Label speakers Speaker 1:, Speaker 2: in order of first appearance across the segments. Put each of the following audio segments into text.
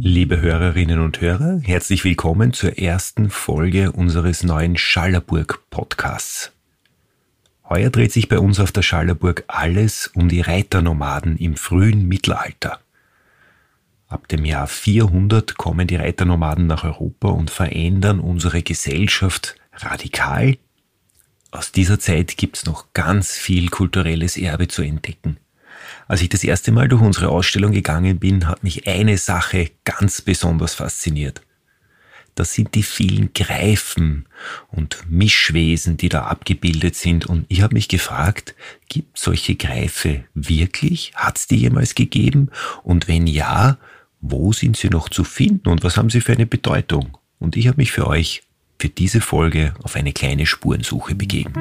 Speaker 1: Liebe Hörerinnen und Hörer, herzlich willkommen zur ersten Folge unseres neuen Schallerburg Podcasts. Heuer dreht sich bei uns auf der Schallerburg alles um die Reiternomaden im frühen Mittelalter. Ab dem Jahr 400 kommen die Reiternomaden nach Europa und verändern unsere Gesellschaft radikal. Aus dieser Zeit gibt's noch ganz viel kulturelles Erbe zu entdecken. Als ich das erste Mal durch unsere Ausstellung gegangen bin, hat mich eine Sache ganz besonders fasziniert. Das sind die vielen Greifen und Mischwesen, die da abgebildet sind. Und ich habe mich gefragt, gibt solche Greife wirklich? Hat es die jemals gegeben? Und wenn ja, wo sind sie noch zu finden und was haben sie für eine Bedeutung? Und ich habe mich für euch für diese Folge auf eine kleine Spurensuche begeben.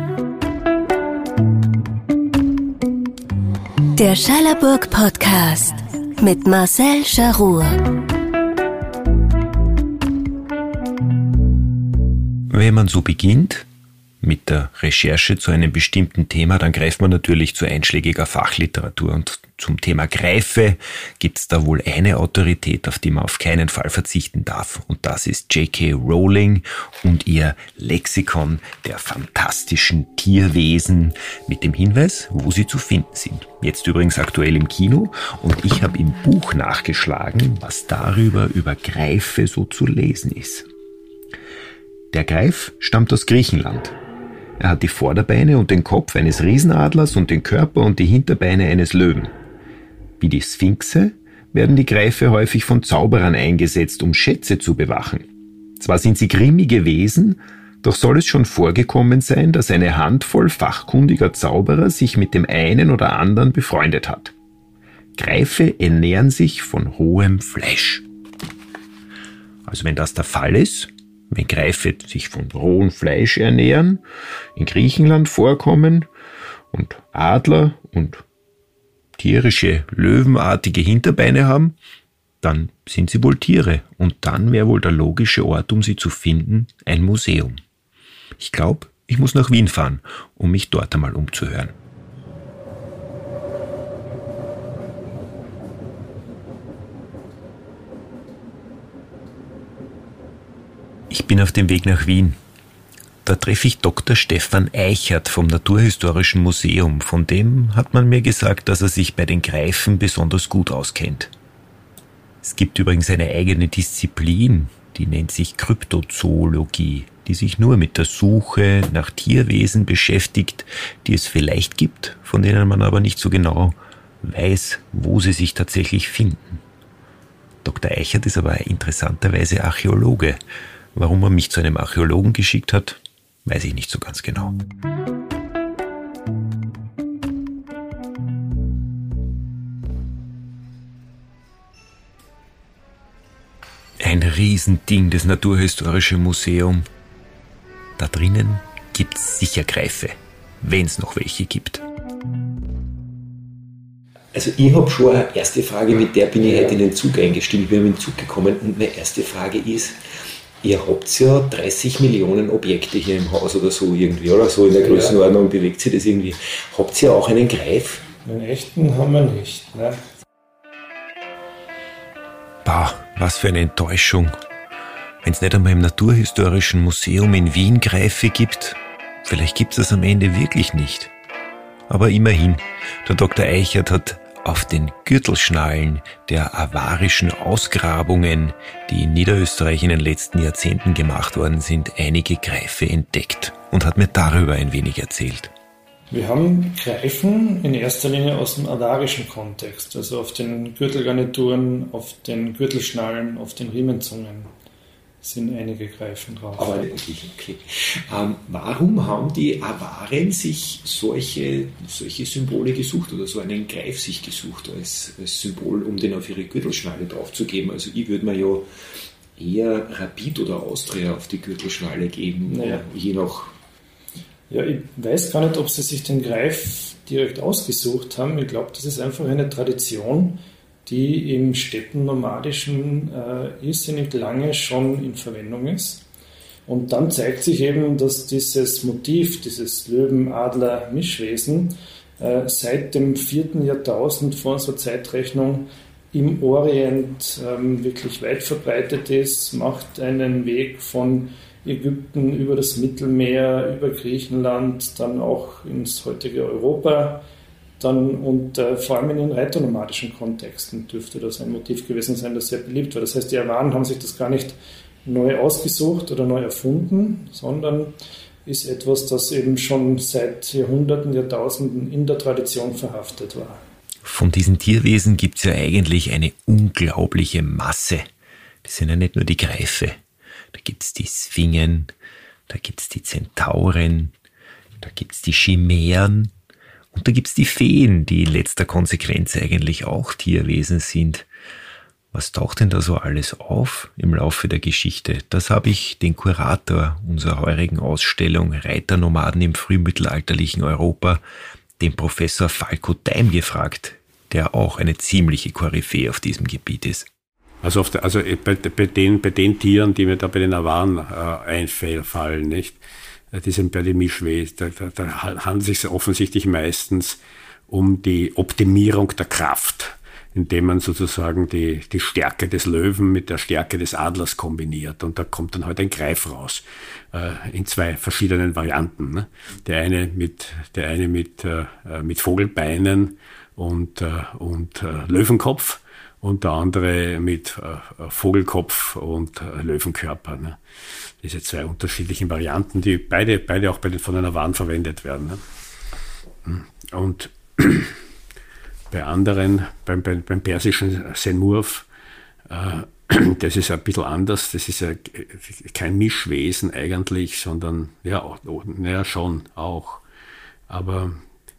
Speaker 2: Der Schallerburg Podcast mit Marcel Charur.
Speaker 1: Wenn man so beginnt mit der Recherche zu einem bestimmten Thema, dann greift man natürlich zu einschlägiger Fachliteratur und zum Thema Greife gibt es da wohl eine Autorität, auf die man auf keinen Fall verzichten darf. Und das ist J.K. Rowling und ihr Lexikon der fantastischen Tierwesen mit dem Hinweis, wo sie zu finden sind. Jetzt übrigens aktuell im Kino und ich habe im Buch nachgeschlagen, was darüber über Greife so zu lesen ist. Der Greif stammt aus Griechenland. Er hat die Vorderbeine und den Kopf eines Riesenadlers und den Körper und die Hinterbeine eines Löwen. Wie die Sphinxe werden die Greife häufig von Zauberern eingesetzt, um Schätze zu bewachen. Zwar sind sie grimmige Wesen, doch soll es schon vorgekommen sein, dass eine Handvoll fachkundiger Zauberer sich mit dem einen oder anderen befreundet hat. Greife ernähren sich von hohem Fleisch. Also wenn das der Fall ist, wenn Greife sich von rohem Fleisch ernähren, in Griechenland vorkommen und Adler und tierische, löwenartige Hinterbeine haben, dann sind sie wohl Tiere. Und dann wäre wohl der logische Ort, um sie zu finden, ein Museum. Ich glaube, ich muss nach Wien fahren, um mich dort einmal umzuhören. Ich bin auf dem Weg nach Wien. Da treffe ich Dr. Stefan Eichert vom Naturhistorischen Museum. Von dem hat man mir gesagt, dass er sich bei den Greifen besonders gut auskennt. Es gibt übrigens eine eigene Disziplin, die nennt sich Kryptozoologie, die sich nur mit der Suche nach Tierwesen beschäftigt, die es vielleicht gibt, von denen man aber nicht so genau weiß, wo sie sich tatsächlich finden. Dr. Eichert ist aber interessanterweise Archäologe. Warum er mich zu einem Archäologen geschickt hat, Weiß ich nicht so ganz genau. Ein Riesending, das Naturhistorische Museum. Da drinnen gibt's sicher Greife, wenn's noch welche gibt.
Speaker 3: Also ich habe schon eine erste Frage, mit der bin ich heute in den Zug eingestiegen. Ich bin in den Zug gekommen und meine erste Frage ist, Ihr habt ja 30 Millionen Objekte hier im Haus oder so irgendwie, oder so in der Größenordnung bewegt sich das irgendwie. Habt ihr auch einen Greif?
Speaker 4: Einen echten haben wir nicht. Ne?
Speaker 1: Bah, was für eine Enttäuschung. Wenn es nicht einmal im Naturhistorischen Museum in Wien Greife gibt, vielleicht gibt es das am Ende wirklich nicht. Aber immerhin, der Dr. Eichert hat auf den Gürtelschnallen der avarischen Ausgrabungen, die in Niederösterreich in den letzten Jahrzehnten gemacht worden sind, einige Greife entdeckt und hat mir darüber ein wenig erzählt.
Speaker 4: Wir haben Greifen in erster Linie aus dem avarischen Kontext, also auf den Gürtelgarnituren, auf den Gürtelschnallen, auf den Riemenzungen sind einige Greifen drauf.
Speaker 3: Aber wirklich, okay. Ähm, warum haben die Awaren sich solche, solche Symbole gesucht oder so einen Greif sich gesucht als, als Symbol, um den auf ihre Gürtelschnalle draufzugeben? Also ich würde mir ja eher Rapid oder Austria auf die Gürtelschnalle geben, naja. je nach.
Speaker 4: Ja, ich weiß gar nicht, ob sie sich den Greif direkt ausgesucht haben. Ich glaube, das ist einfach eine Tradition, die im Städtennomadischen äh, irrsinnig lange schon in Verwendung ist. Und dann zeigt sich eben, dass dieses Motiv, dieses Löwen-Adler-Mischwesen äh, seit dem vierten Jahrtausend vor unserer Zeitrechnung im Orient ähm, wirklich weit verbreitet ist, macht einen Weg von Ägypten über das Mittelmeer, über Griechenland, dann auch ins heutige Europa. Dann und äh, vor allem in den reiternomadischen Kontexten dürfte das ein Motiv gewesen sein, das sehr beliebt war. Das heißt, die Awaren haben sich das gar nicht neu ausgesucht oder neu erfunden, sondern ist etwas, das eben schon seit Jahrhunderten, Jahrtausenden in der Tradition verhaftet war.
Speaker 1: Von diesen Tierwesen gibt es ja eigentlich eine unglaubliche Masse. Das sind ja nicht nur die Greife. Da gibt es die Sphingen, da gibt es die Zentauren, da gibt es die Chimären und da gibt es die Feen, die in letzter Konsequenz eigentlich auch Tierwesen sind. Was taucht denn da so alles auf im Laufe der Geschichte? Das habe ich den Kurator unserer heurigen Ausstellung Reiternomaden im frühmittelalterlichen Europa, den Professor Falco Daim, gefragt, der auch eine ziemliche Koryphäe auf diesem Gebiet ist.
Speaker 5: Also, der, also bei, bei, den, bei den Tieren, die mir da bei den Awaren äh, einfallen, nicht? Äh, die sind bei den Mischwes, da, da, da handelt es sich offensichtlich meistens um die Optimierung der Kraft indem man sozusagen die, die Stärke des Löwen mit der Stärke des Adlers kombiniert. Und da kommt dann halt ein Greif raus, äh, in zwei verschiedenen Varianten. Ne? Der eine mit, der eine mit, äh, mit Vogelbeinen und, äh, und äh, Löwenkopf und der andere mit äh, Vogelkopf und äh, Löwenkörper. Ne? Diese zwei unterschiedlichen Varianten, die beide, beide auch bei den, von einer Wahn verwendet werden. Ne? Hm. Und bei anderen, beim, beim, beim persischen Senmurf, äh, das ist ein bisschen anders. Das ist ja kein Mischwesen eigentlich, sondern ja, ja schon auch. Aber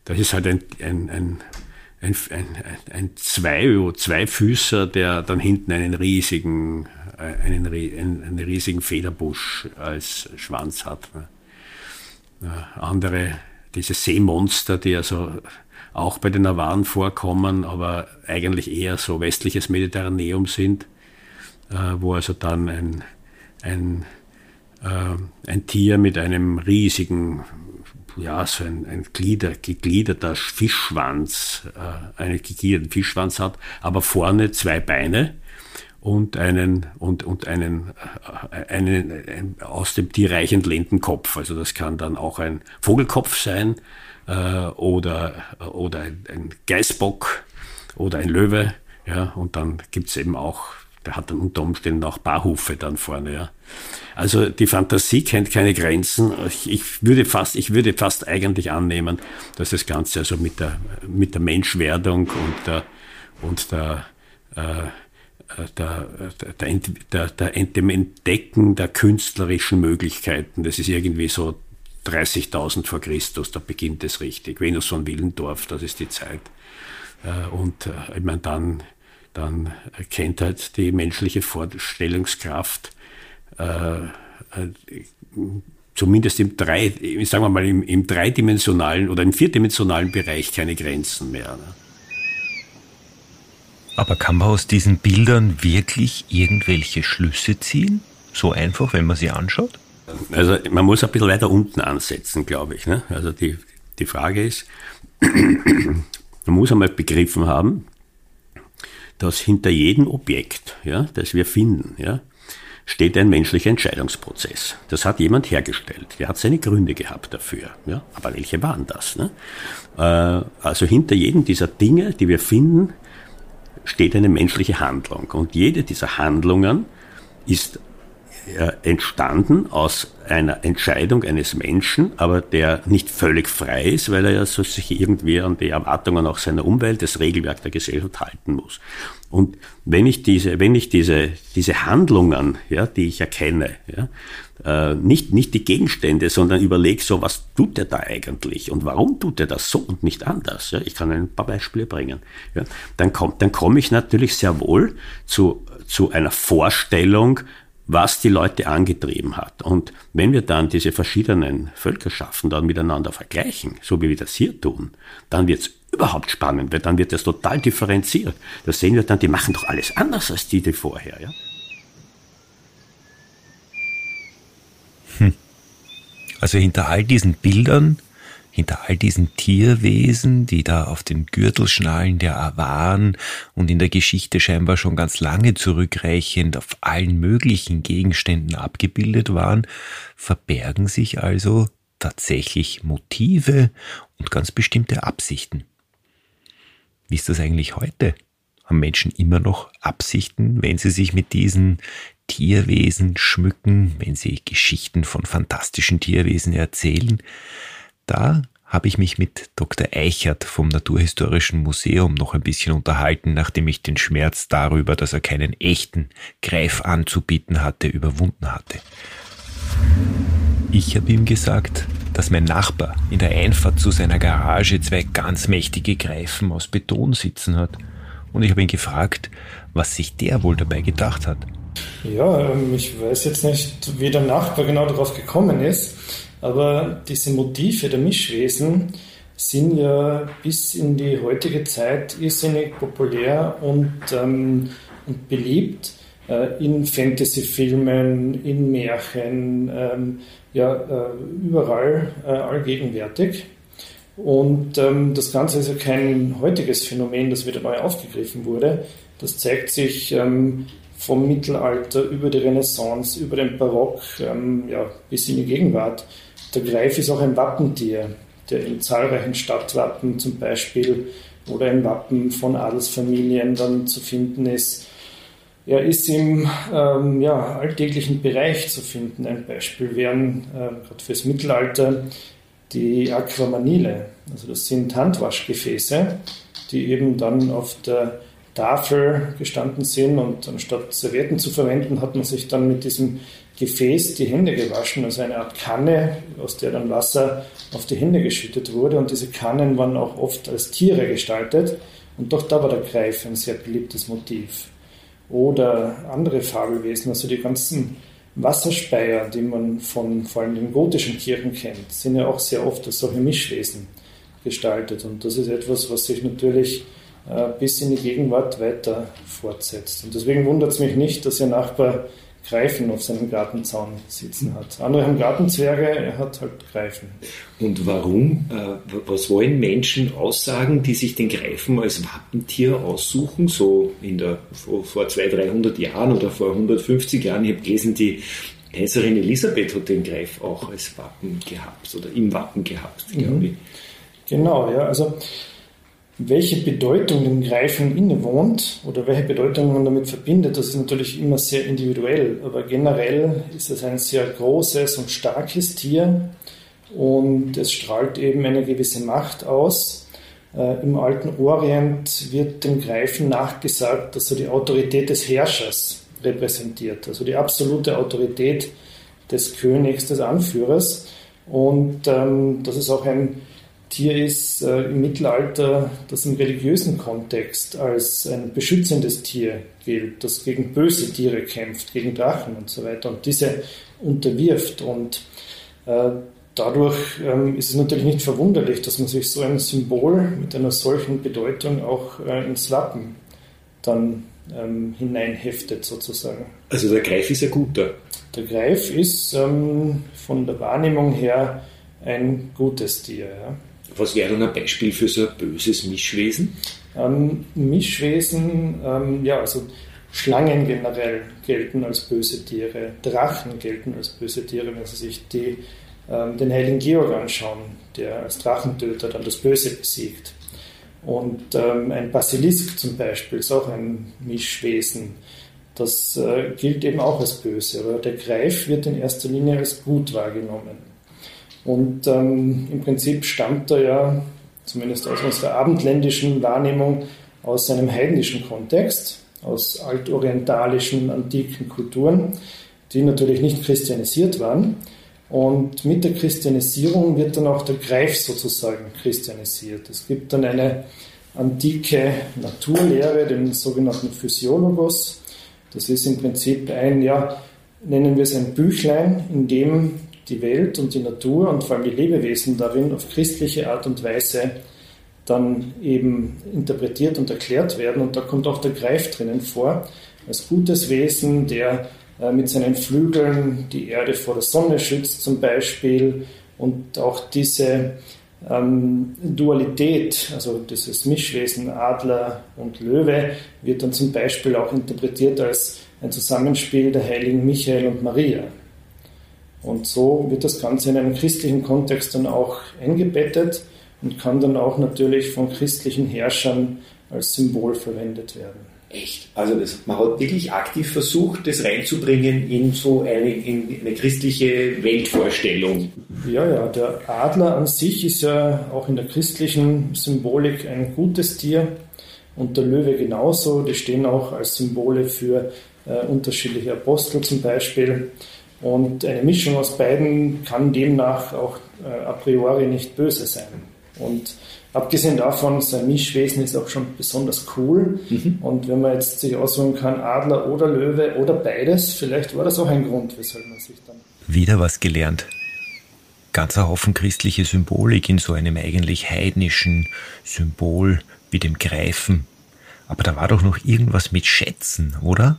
Speaker 5: das ist halt ein, ein, ein, ein, ein, ein Zwei, Zweifüßer, der dann hinten einen riesigen, einen, einen riesigen Federbusch als Schwanz hat. Andere, diese Seemonster, die also auch bei den Awaren vorkommen, aber eigentlich eher so westliches Mediterraneum sind, äh, wo also dann ein, ein, äh, ein Tier mit einem riesigen, ja, so ein, ein Glieder, gegliederter Fischschwanz, äh, einen gegliederten Fischschwanz hat, aber vorne zwei Beine und einen, und, und einen, äh, einen, einen aus dem Tier reichend lehnten Kopf. Also das kann dann auch ein Vogelkopf sein, äh, oder, oder ein, ein Geißbock oder ein Löwe. Ja, und dann gibt's eben auch, der hat dann unter Umständen auch Barhufe dann vorne. Ja. Also die Fantasie kennt keine Grenzen. Ich, ich, würde fast, ich würde fast eigentlich annehmen, dass das Ganze also mit der, mit der Menschwerdung und der, und der, äh, der, der, der, der, dem Entdecken der künstlerischen Möglichkeiten, das ist irgendwie so 30.000 vor Christus, da beginnt es richtig. Venus von Willendorf, das ist die Zeit. Äh, und äh, ich meine, dann, dann kennt halt die menschliche Vorstellungskraft äh, zumindest im drei, sagen wir mal, im, im dreidimensionalen oder im vierdimensionalen Bereich keine Grenzen mehr. Ne?
Speaker 1: Aber kann man aus diesen Bildern wirklich irgendwelche Schlüsse ziehen? So einfach, wenn man sie anschaut?
Speaker 5: Also man muss ein bisschen weiter unten ansetzen, glaube ich. Ne? Also die, die Frage ist, man muss einmal begriffen haben, dass hinter jedem Objekt, ja, das wir finden, ja, steht ein menschlicher Entscheidungsprozess. Das hat jemand hergestellt. Der hat seine Gründe gehabt dafür. Ja? Aber welche waren das? Ne? Äh, also hinter jedem dieser Dinge, die wir finden, steht eine menschliche Handlung. Und jede dieser Handlungen ist entstanden aus einer Entscheidung eines Menschen, aber der nicht völlig frei ist, weil er ja so sich irgendwie an die Erwartungen auch seiner Umwelt, das Regelwerk der Gesellschaft halten muss. Und wenn ich diese, wenn ich diese, diese Handlungen, ja, die ich erkenne, ja, äh, nicht, nicht die Gegenstände, sondern überlege so, was tut er da eigentlich und warum tut er das so und nicht anders? Ja, ich kann ein paar Beispiele bringen. Ja, dann kommt, dann komme ich natürlich sehr wohl zu, zu einer Vorstellung, was die Leute angetrieben hat. Und wenn wir dann diese verschiedenen Völkerschaften dann miteinander vergleichen, so wie wir das hier tun, dann wird es überhaupt spannend, weil dann wird das total differenziert. Da sehen wir dann, die machen doch alles anders als die, die vorher. Ja?
Speaker 1: Hm. Also hinter all diesen Bildern hinter all diesen Tierwesen, die da auf den Gürtelschnallen der Awaren und in der Geschichte scheinbar schon ganz lange zurückreichend auf allen möglichen Gegenständen abgebildet waren, verbergen sich also tatsächlich Motive und ganz bestimmte Absichten. Wie ist das eigentlich heute? Haben Menschen immer noch Absichten, wenn sie sich mit diesen Tierwesen schmücken, wenn sie Geschichten von fantastischen Tierwesen erzählen? Da habe ich mich mit Dr. Eichert vom Naturhistorischen Museum noch ein bisschen unterhalten, nachdem ich den Schmerz darüber, dass er keinen echten Greif anzubieten hatte, überwunden hatte. Ich habe ihm gesagt, dass mein Nachbar in der Einfahrt zu seiner Garage zwei ganz mächtige Greifen aus Beton sitzen hat. Und ich habe ihn gefragt, was sich der wohl dabei gedacht hat.
Speaker 4: Ja, ähm, ich weiß jetzt nicht, wie der Nachbar genau darauf gekommen ist, aber diese Motive der Mischwesen sind ja bis in die heutige Zeit irrsinnig populär und, ähm, und beliebt äh, in Fantasy-Filmen, in Märchen, ähm, ja, äh, überall äh, allgegenwärtig. Und ähm, das Ganze ist ja kein heutiges Phänomen, das wieder neu aufgegriffen wurde. Das zeigt sich ähm, vom Mittelalter über die Renaissance, über den Barock ähm, ja, bis in die Gegenwart. Der Greif ist auch ein Wappentier, der in zahlreichen Stadtwappen zum Beispiel oder in Wappen von Adelsfamilien dann zu finden ist. Er ist im ähm, ja, alltäglichen Bereich zu finden. Ein Beispiel wären äh, gerade fürs Mittelalter die Aquamanile. Also das sind Handwaschgefäße, die eben dann auf der Tafel gestanden sind und anstatt Servietten zu verwenden, hat man sich dann mit diesem Gefäß die Hände gewaschen, also eine Art Kanne, aus der dann Wasser auf die Hände geschüttet wurde. Und diese Kannen waren auch oft als Tiere gestaltet. Und doch da war der Greif ein sehr beliebtes Motiv. Oder andere Fabelwesen, also die ganzen Wasserspeier, die man von vor allem den gotischen Kirchen kennt, sind ja auch sehr oft als solche Mischwesen gestaltet. Und das ist etwas, was sich natürlich äh, bis in die Gegenwart weiter fortsetzt. Und deswegen wundert es mich nicht, dass Ihr Nachbar Greifen auf seinem Gartenzaun sitzen hat. Andere haben Gartenzwerge, er hat halt Greifen.
Speaker 3: Und warum? Äh, was wollen Menschen aussagen, die sich den Greifen als Wappentier aussuchen, so in der, vor 200, 300 Jahren oder vor 150 Jahren? Ich habe gelesen, die Kaiserin Elisabeth hat den Greif auch als Wappen gehabt oder im Wappen gehabt, glaube mhm. ich.
Speaker 4: Genau, ja. Also welche Bedeutung dem Greifen innewohnt oder welche Bedeutung man damit verbindet, das ist natürlich immer sehr individuell. Aber generell ist es ein sehr großes und starkes Tier und es strahlt eben eine gewisse Macht aus. Äh, Im alten Orient wird dem Greifen nachgesagt, dass er die Autorität des Herrschers repräsentiert, also die absolute Autorität des Königs, des Anführers. Und ähm, das ist auch ein Tier ist äh, im Mittelalter, das im religiösen Kontext als ein beschützendes Tier gilt, das gegen böse Tiere kämpft, gegen Drachen und so weiter und diese unterwirft. Und äh, dadurch ähm, ist es natürlich nicht verwunderlich, dass man sich so ein Symbol mit einer solchen Bedeutung auch äh, ins Wappen dann ähm, hineinheftet sozusagen.
Speaker 3: Also der Greif ist ein guter.
Speaker 4: Der Greif ist ähm, von der Wahrnehmung her ein gutes Tier. Ja.
Speaker 3: Was wäre dann ein Beispiel für so ein böses Mischwesen?
Speaker 4: Ähm, Mischwesen, ähm, ja, also Schlangen generell gelten als böse Tiere, Drachen gelten als böse Tiere, wenn Sie sich die, ähm, den heiligen Georg anschauen, der als Drachentöter dann das Böse besiegt. Und ähm, ein Basilisk zum Beispiel ist auch ein Mischwesen. Das äh, gilt eben auch als böse, aber der Greif wird in erster Linie als gut wahrgenommen. Und ähm, im Prinzip stammt er ja, zumindest aus unserer abendländischen Wahrnehmung, aus einem heidnischen Kontext, aus altorientalischen, antiken Kulturen, die natürlich nicht christianisiert waren. Und mit der Christianisierung wird dann auch der Greif sozusagen christianisiert. Es gibt dann eine antike Naturlehre, den sogenannten Physiologos. Das ist im Prinzip ein, ja, nennen wir es ein Büchlein, in dem die Welt und die Natur und vor allem die Lebewesen darin auf christliche Art und Weise dann eben interpretiert und erklärt werden. Und da kommt auch der Greif drinnen vor, als gutes Wesen, der äh, mit seinen Flügeln die Erde vor der Sonne schützt zum Beispiel und auch diese ähm, Dualität, also dieses Mischwesen Adler und Löwe, wird dann zum Beispiel auch interpretiert als ein Zusammenspiel der heiligen Michael und Maria. Und so wird das Ganze in einem christlichen Kontext dann auch eingebettet und kann dann auch natürlich von christlichen Herrschern als Symbol verwendet werden.
Speaker 1: Echt? Also das, man hat wirklich aktiv versucht, das reinzubringen in so eine, in eine christliche Weltvorstellung.
Speaker 4: Ja, ja, der Adler an sich ist ja auch in der christlichen Symbolik ein gutes Tier und der Löwe genauso. Die stehen auch als Symbole für äh, unterschiedliche Apostel zum Beispiel. Und eine Mischung aus beiden kann demnach auch äh, a priori nicht böse sein. Und Abgesehen davon, sein Mischwesen ist auch schon besonders cool. Mhm. Und wenn man jetzt sich aussuchen kann, Adler oder Löwe oder beides, vielleicht war das auch ein Grund, weshalb man sich dann.
Speaker 6: Wieder was gelernt. Ganzer Haufen christliche Symbolik in so einem eigentlich heidnischen Symbol wie dem Greifen. Aber da war doch noch irgendwas mit Schätzen, oder?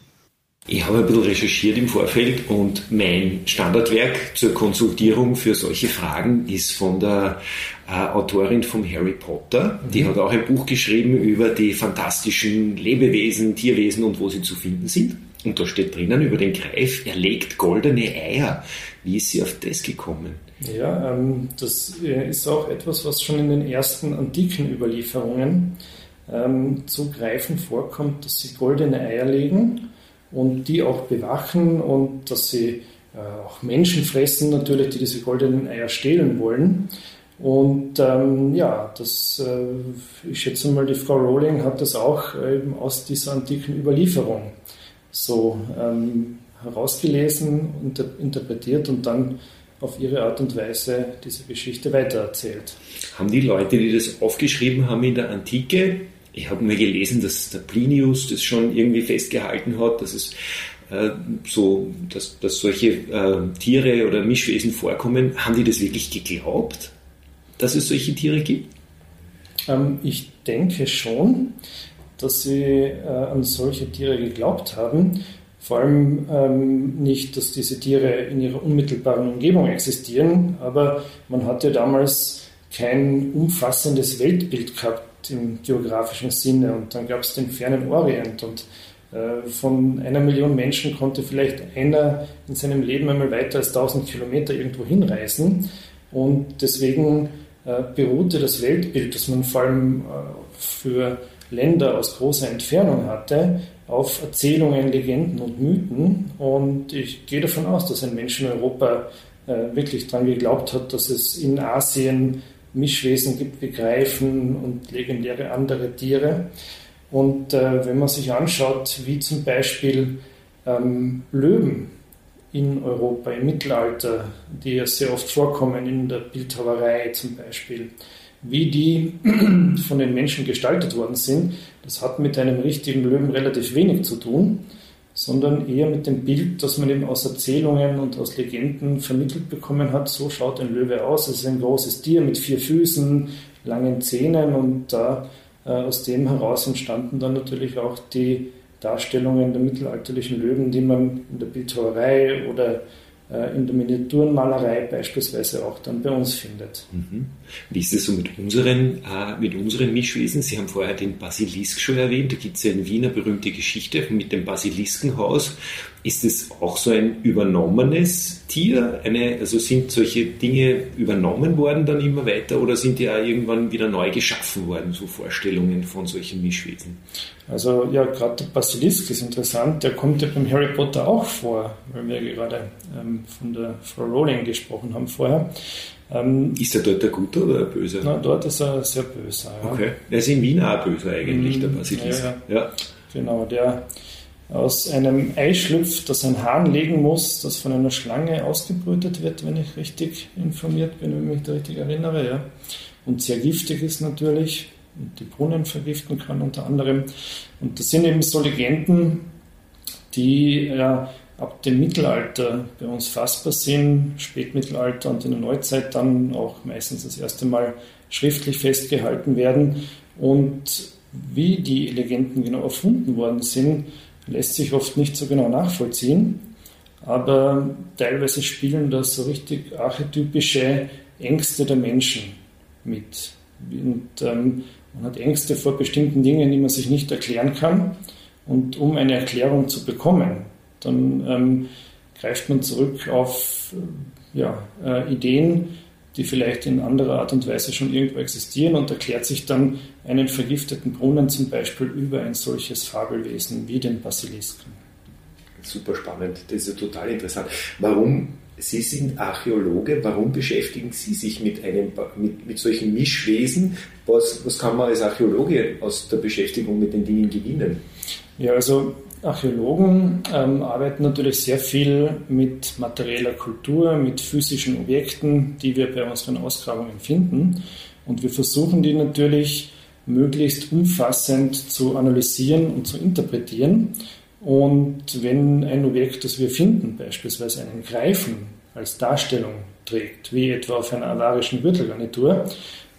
Speaker 1: Ich habe ein bisschen recherchiert im Vorfeld und mein Standardwerk zur Konsultierung für solche Fragen ist von der äh, Autorin von Harry Potter. Die mhm. hat auch ein Buch geschrieben über die fantastischen Lebewesen, Tierwesen und wo sie zu finden sind. Und da steht drinnen über den Greif, er legt goldene Eier. Wie ist sie auf das gekommen?
Speaker 4: Ja, ähm, das äh, ist auch etwas, was schon in den ersten antiken Überlieferungen ähm, zu Greifen vorkommt, dass sie goldene Eier legen und die auch bewachen und dass sie äh, auch Menschen fressen natürlich, die diese goldenen Eier stehlen wollen. Und ähm, ja, das, äh, ich schätze mal, die Frau Rowling hat das auch eben aus dieser antiken Überlieferung so ähm, herausgelesen und interpretiert und dann auf ihre Art und Weise diese Geschichte weitererzählt.
Speaker 1: Haben die Leute, die das aufgeschrieben haben in der Antike, ich habe mir gelesen, dass der Plinius das schon irgendwie festgehalten hat, dass es äh, so, dass, dass solche äh, Tiere oder Mischwesen vorkommen. Haben die das wirklich geglaubt, dass es solche Tiere gibt?
Speaker 4: Ähm, ich denke schon, dass sie äh, an solche Tiere geglaubt haben. Vor allem ähm, nicht, dass diese Tiere in ihrer unmittelbaren Umgebung existieren, aber man hatte damals kein umfassendes Weltbild gehabt im geografischen Sinne. Und dann gab es den fernen Orient und äh, von einer Million Menschen konnte vielleicht einer in seinem Leben einmal weiter als 1000 Kilometer irgendwo hinreisen. Und deswegen äh, beruhte das Weltbild, das man vor allem äh, für Länder aus großer Entfernung hatte, auf Erzählungen, Legenden und Mythen. Und ich gehe davon aus, dass ein Mensch in Europa wirklich daran geglaubt hat, dass es in Asien Mischwesen gibt wie Greifen und legendäre andere Tiere. Und äh, wenn man sich anschaut, wie zum Beispiel ähm, Löwen in Europa im Mittelalter, die ja sehr oft vorkommen in der Bildhauerei zum Beispiel, wie die von den Menschen gestaltet worden sind, das hat mit einem richtigen Löwen relativ wenig zu tun sondern eher mit dem Bild, das man eben aus Erzählungen und aus Legenden vermittelt bekommen hat. So schaut ein Löwe aus. Es ist ein großes Tier mit vier Füßen, langen Zähnen und da äh, aus dem heraus entstanden dann natürlich auch die Darstellungen der mittelalterlichen Löwen, die man in der Bildhauerei oder in der Miniaturenmalerei beispielsweise auch dann bei uns findet.
Speaker 1: Mhm. Wie ist es so mit unseren, äh, mit unseren Mischwesen? Sie haben vorher den Basilisk schon erwähnt. Da gibt es ja in Wien eine berühmte Geschichte mit dem Basiliskenhaus. Ist es auch so ein übernommenes Tier? Eine, also sind solche Dinge übernommen worden dann immer weiter oder sind die auch irgendwann wieder neu geschaffen worden, so Vorstellungen von solchen Mischwesen?
Speaker 4: Also ja, gerade der Basilisk ist interessant. Der kommt ja beim Harry Potter auch vor, weil wir gerade ähm, von der Frau Rowling gesprochen haben vorher.
Speaker 1: Ähm, ist er dort der Gute oder der Böse?
Speaker 4: Na, dort ist er sehr böse.
Speaker 1: Ja. Okay. Er ist in Wien auch böse eigentlich, der Basilisk.
Speaker 4: Ja, ja. ja. Genau, der aus einem Ei schlüpft, das ein Hahn legen muss, das von einer Schlange ausgebrütet wird, wenn ich richtig informiert bin, wenn ich mich da richtig erinnere. Ja. Und sehr giftig ist natürlich und die Brunnen vergiften kann unter anderem. Und das sind eben so Legenden, die ja, ab dem Mittelalter bei uns fassbar sind, Spätmittelalter und in der Neuzeit dann auch meistens das erste Mal schriftlich festgehalten werden. Und wie die Legenden genau erfunden worden sind, lässt sich oft nicht so genau nachvollziehen, aber teilweise spielen da so richtig archetypische Ängste der Menschen mit. Und ähm, man hat Ängste vor bestimmten Dingen, die man sich nicht erklären kann. Und um eine Erklärung zu bekommen, dann ähm, greift man zurück auf äh, ja, äh, Ideen, die vielleicht in anderer Art und Weise schon irgendwo existieren und erklärt sich dann einen vergifteten Brunnen zum Beispiel über ein solches Fabelwesen wie den Basilisken.
Speaker 3: Super spannend, das ist ja total interessant. Warum, Sie sind Archäologe, warum beschäftigen Sie sich mit, einem, mit, mit solchen Mischwesen? Was, was kann man als Archäologe aus der Beschäftigung mit den Dingen gewinnen?
Speaker 4: Ja, also Archäologen ähm, arbeiten natürlich sehr viel mit materieller Kultur, mit physischen Objekten, die wir bei unseren Ausgrabungen finden. Und wir versuchen die natürlich möglichst umfassend zu analysieren und zu interpretieren. Und wenn ein Objekt, das wir finden, beispielsweise einen Greifen als Darstellung trägt, wie etwa auf einer avarischen Gürtelgarnitur,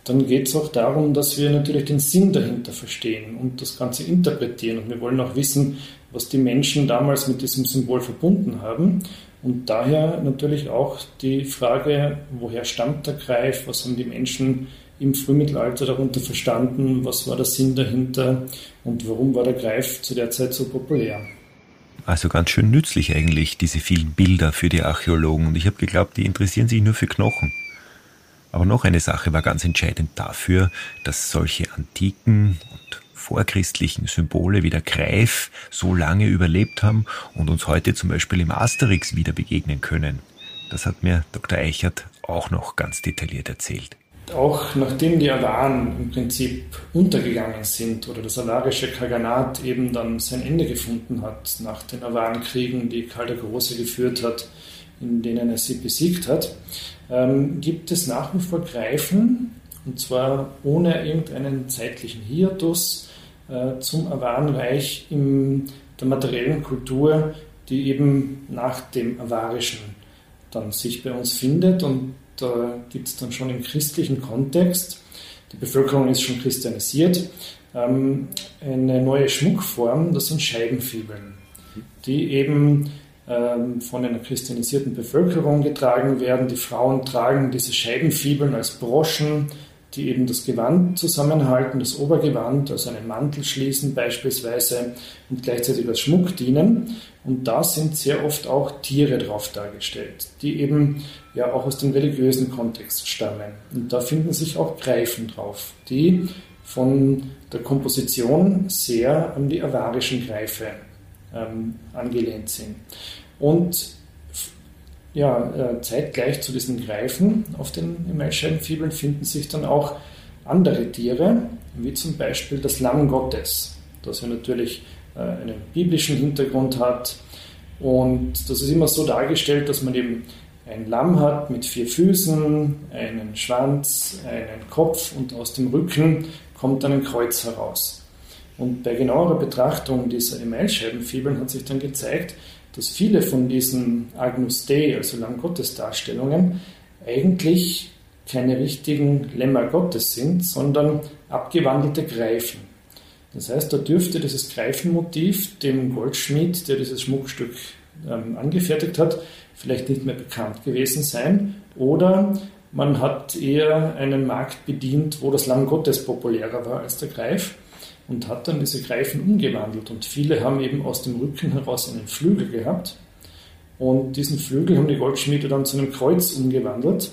Speaker 4: dann geht es auch darum, dass wir natürlich den Sinn dahinter verstehen und das Ganze interpretieren. Und wir wollen auch wissen, was die Menschen damals mit diesem Symbol verbunden haben. Und daher natürlich auch die Frage, woher stammt der Greif, was haben die Menschen im Frühmittelalter darunter verstanden, was war der Sinn dahinter und warum war der Greif zu der Zeit so populär.
Speaker 1: Also ganz schön nützlich eigentlich, diese vielen Bilder für die Archäologen. Und ich habe geglaubt, die interessieren sich nur für Knochen. Aber noch eine Sache war ganz entscheidend dafür, dass solche antiken und vorchristlichen Symbole wie der Greif so lange überlebt haben und uns heute zum Beispiel im Asterix wieder begegnen können. Das hat mir Dr. Eichert auch noch ganz detailliert erzählt.
Speaker 4: Auch nachdem die Awaren im Prinzip untergegangen sind oder das alarische Kaganat eben dann sein Ende gefunden hat nach den Awarenkriegen, die Karl der Große geführt hat, in denen er sie besiegt hat, ähm, gibt es nach wie vor Greifen, und zwar ohne irgendeinen zeitlichen Hiatus, äh, zum Awarenreich in der materiellen Kultur, die eben nach dem Avarischen dann sich bei uns findet. Und da gibt es dann schon im christlichen Kontext, die Bevölkerung ist schon christianisiert, ähm, eine neue Schmuckform, das sind Scheibenfibeln, die eben von einer christianisierten Bevölkerung getragen werden. Die Frauen tragen diese Scheibenfibeln als Broschen, die eben das Gewand zusammenhalten, das Obergewand, also einen Mantel schließen beispielsweise und gleichzeitig als Schmuck dienen. Und da sind sehr oft auch Tiere drauf dargestellt, die eben ja auch aus dem religiösen Kontext stammen. Und da finden sich auch Greifen drauf, die von der Komposition sehr an die avarischen Greife ähm, angelehnt sind. Und ja, äh, zeitgleich zu diesen Greifen auf den Emailscheibenfibeln finden sich dann auch andere Tiere, wie zum Beispiel das Lamm Gottes, das ja natürlich äh, einen biblischen Hintergrund hat. Und das ist immer so dargestellt, dass man eben ein Lamm hat mit vier Füßen, einen Schwanz, einen Kopf und aus dem Rücken kommt dann ein Kreuz heraus. Und bei genauerer Betrachtung dieser Emailscheibenfibeln hat sich dann gezeigt, dass viele von diesen Agnus Dei, also Lamm Gottes Darstellungen, eigentlich keine richtigen Lämmer Gottes sind, sondern abgewandelte Greifen. Das heißt, da dürfte dieses Greifenmotiv dem Goldschmied, der dieses Schmuckstück ähm, angefertigt hat, vielleicht nicht mehr bekannt gewesen sein. Oder man hat eher einen Markt bedient, wo das Lamm Gottes populärer war als der Greif und hat dann diese Greifen umgewandelt. Und viele haben eben aus dem Rücken heraus einen Flügel gehabt. Und diesen Flügel haben die Goldschmiede dann zu einem Kreuz umgewandelt.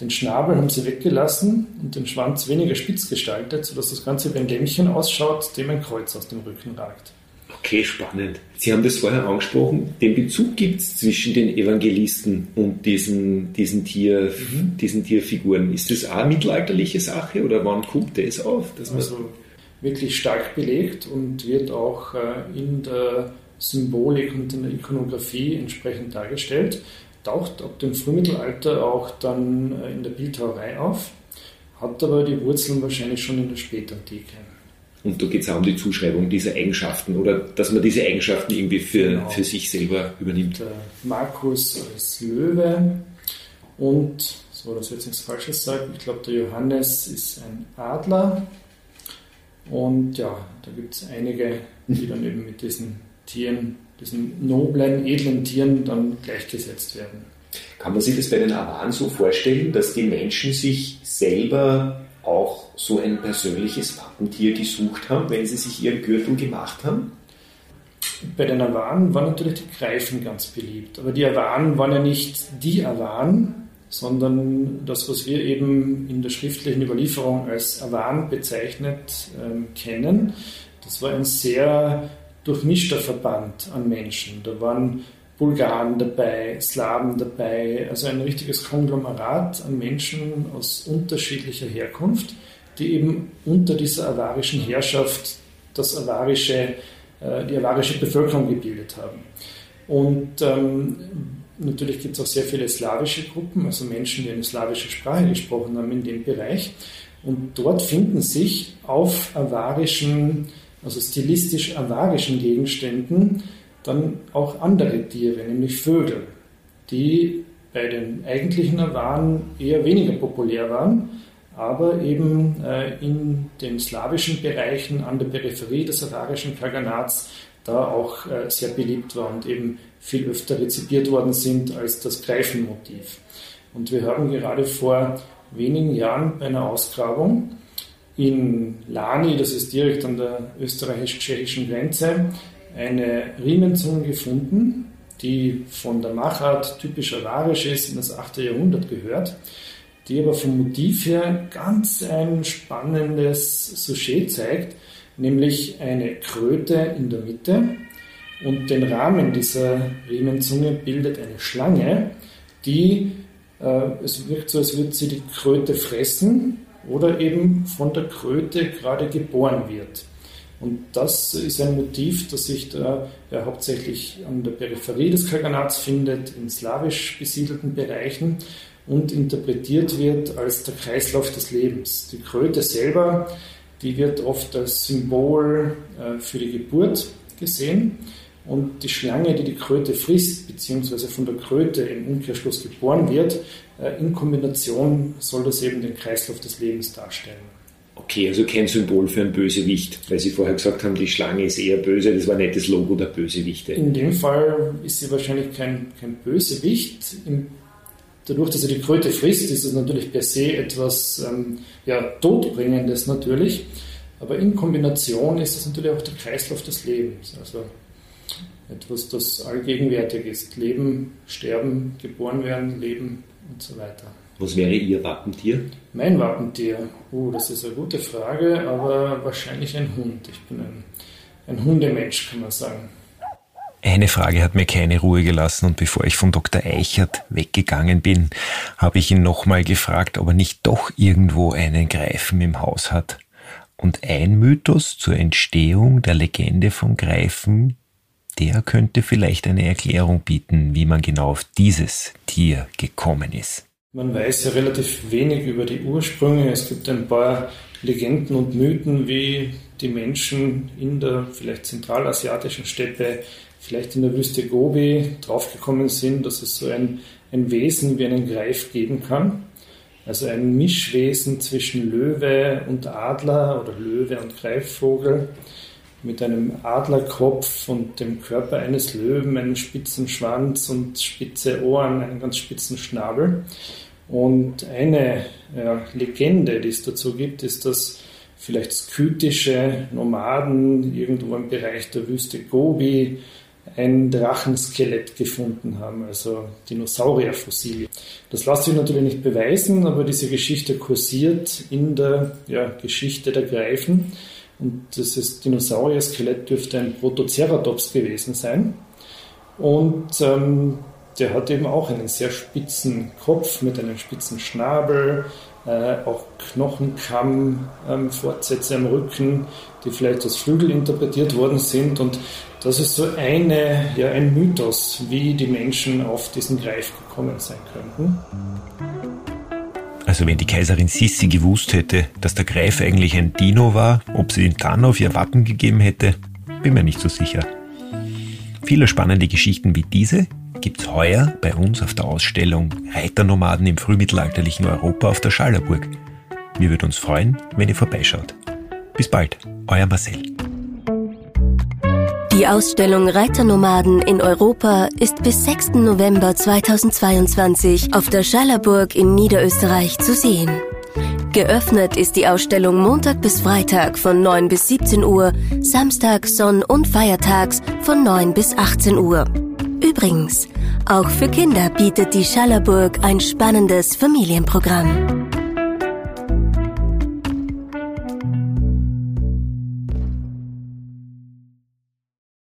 Speaker 4: Den Schnabel haben sie weggelassen und den Schwanz weniger spitz gestaltet, sodass das Ganze wie ein Lämmchen ausschaut, dem ein Kreuz aus dem Rücken ragt.
Speaker 3: Okay, spannend. Sie haben das vorher angesprochen. Den Bezug gibt es zwischen den Evangelisten und diesen, diesen, Tier, mhm. diesen Tierfiguren. Ist das auch eine mittelalterliche Sache oder wann kommt das auf?
Speaker 4: also, wirklich stark belegt und wird auch äh, in der Symbolik und in der Ikonografie entsprechend dargestellt. Taucht ab dem Frühmittelalter auch dann äh, in der Bildhauerei auf, hat aber die Wurzeln wahrscheinlich schon in der Spätantike.
Speaker 3: Und da geht es auch um die Zuschreibung dieser Eigenschaften oder dass man diese Eigenschaften irgendwie für, genau. für sich selber übernimmt.
Speaker 4: Der Markus als Löwe und, so dass ich jetzt nichts Falsches sage, ich glaube, der Johannes ist ein Adler und ja, da gibt es einige, die dann eben mit diesen Tieren, diesen noblen, edlen Tieren dann gleichgesetzt werden.
Speaker 3: Kann man sich das bei den Awaren so vorstellen, dass die Menschen sich selber auch so ein persönliches Wappentier gesucht haben, wenn sie sich ihren Gürtel gemacht haben?
Speaker 4: Bei den Awaren waren natürlich die Greifen ganz beliebt. Aber die Awaren waren ja nicht die Awaren, sondern das, was wir eben in der schriftlichen Überlieferung als Awan bezeichnet ähm, kennen, das war ein sehr durchmischter Verband an Menschen. Da waren Bulgaren dabei, Slawen dabei, also ein richtiges Konglomerat an Menschen aus unterschiedlicher Herkunft, die eben unter dieser avarischen Herrschaft das avarische, äh, die avarische Bevölkerung gebildet haben. Und ähm, natürlich gibt es auch sehr viele slawische Gruppen, also Menschen, die eine slawische Sprache gesprochen haben in dem Bereich. Und dort finden sich auf avarischen, also stilistisch avarischen Gegenständen dann auch andere Tiere, nämlich Vögel, die bei den eigentlichen Awaren eher weniger populär waren, aber eben äh, in den slawischen Bereichen an der Peripherie des avarischen Kaganats da auch äh, sehr beliebt war und eben viel öfter rezipiert worden sind als das Greifenmotiv. Und wir haben gerade vor wenigen Jahren bei einer Ausgrabung in Lani, das ist direkt an der österreichisch-tschechischen Grenze, eine Riemenzunge gefunden, die von der Machart typisch avarisch ist, in das 8. Jahrhundert gehört, die aber vom Motiv her ganz ein spannendes Sujet zeigt, nämlich eine Kröte in der Mitte und den Rahmen dieser Riemenzunge bildet eine Schlange, die, äh, es wirkt so, als würde sie die Kröte fressen oder eben von der Kröte gerade geboren wird. Und das ist ein Motiv, das sich da ja, hauptsächlich an der Peripherie des Kaganats findet, in slawisch besiedelten Bereichen und interpretiert wird als der Kreislauf des Lebens. Die Kröte selber, die wird oft als Symbol äh, für die Geburt gesehen und die Schlange, die die Kröte frisst, beziehungsweise von der Kröte im Umkehrschluss geboren wird, äh, in Kombination soll das eben den Kreislauf des Lebens darstellen.
Speaker 3: Okay, also kein Symbol für ein Bösewicht, weil Sie vorher gesagt haben, die Schlange ist eher böse, das war nicht das Logo der Bösewichte.
Speaker 4: In dem Fall ist sie wahrscheinlich kein, kein Bösewicht. Dadurch, dass sie die Kröte frisst, ist es natürlich per se etwas ähm, ja, Todbringendes natürlich. Aber in Kombination ist es natürlich auch der Kreislauf des Lebens. Also etwas, das allgegenwärtig ist. Leben, sterben, geboren werden, leben und so weiter.
Speaker 3: Was wäre Ihr Wappentier?
Speaker 4: Mein Wappentier? Oh, das ist eine gute Frage, aber wahrscheinlich ein Hund. Ich bin ein, ein Hundemensch, kann man sagen.
Speaker 1: Eine Frage hat mir keine Ruhe gelassen und bevor ich von Dr. Eichert weggegangen bin, habe ich ihn nochmal gefragt, ob er nicht doch irgendwo einen Greifen im Haus hat. Und ein Mythos zur Entstehung der Legende von Greifen, der könnte vielleicht eine Erklärung bieten, wie man genau auf dieses Tier gekommen ist.
Speaker 4: Man weiß ja relativ wenig über die Ursprünge. Es gibt ein paar Legenden und Mythen, wie die Menschen in der vielleicht zentralasiatischen Steppe, vielleicht in der Wüste Gobi draufgekommen sind, dass es so ein, ein Wesen wie einen Greif geben kann. Also ein Mischwesen zwischen Löwe und Adler oder Löwe und Greifvogel mit einem Adlerkopf und dem Körper eines Löwen, einem spitzen Schwanz und spitze Ohren, einen ganz spitzen Schnabel. Und eine ja, Legende, die es dazu gibt, ist, dass vielleicht skytische Nomaden irgendwo im Bereich der Wüste Gobi ein Drachenskelett gefunden haben, also Dinosaurierfossilien. Das lässt sich natürlich nicht beweisen, aber diese Geschichte kursiert in der ja, Geschichte der Greifen. Und dieses Dinosaurier-Skelett dürfte ein Protoceratops gewesen sein. Und ähm, der hat eben auch einen sehr spitzen Kopf mit einem spitzen Schnabel, äh, auch Knochenkamm-Fortsätze ähm, am Rücken, die vielleicht als Flügel interpretiert worden sind. Und das ist so eine, ja, ein Mythos, wie die Menschen auf diesen Greif gekommen sein könnten.
Speaker 1: Also wenn die Kaiserin Sissi gewusst hätte, dass der Greif eigentlich ein Dino war, ob sie dann auf ihr Wappen gegeben hätte, bin mir nicht so sicher. Viele spannende Geschichten wie diese gibt's heuer bei uns auf der Ausstellung Reiternomaden im frühmittelalterlichen Europa auf der Schallerburg. Wir würden uns freuen, wenn ihr vorbeischaut. Bis bald, euer Marcel.
Speaker 2: Die Ausstellung Reiternomaden in Europa ist bis 6. November 2022 auf der Schallerburg in Niederösterreich zu sehen. Geöffnet ist die Ausstellung Montag bis Freitag von 9 bis 17 Uhr, Samstag, Sonn- und Feiertags von 9 bis 18 Uhr. Übrigens, auch für Kinder bietet die Schallerburg ein spannendes Familienprogramm.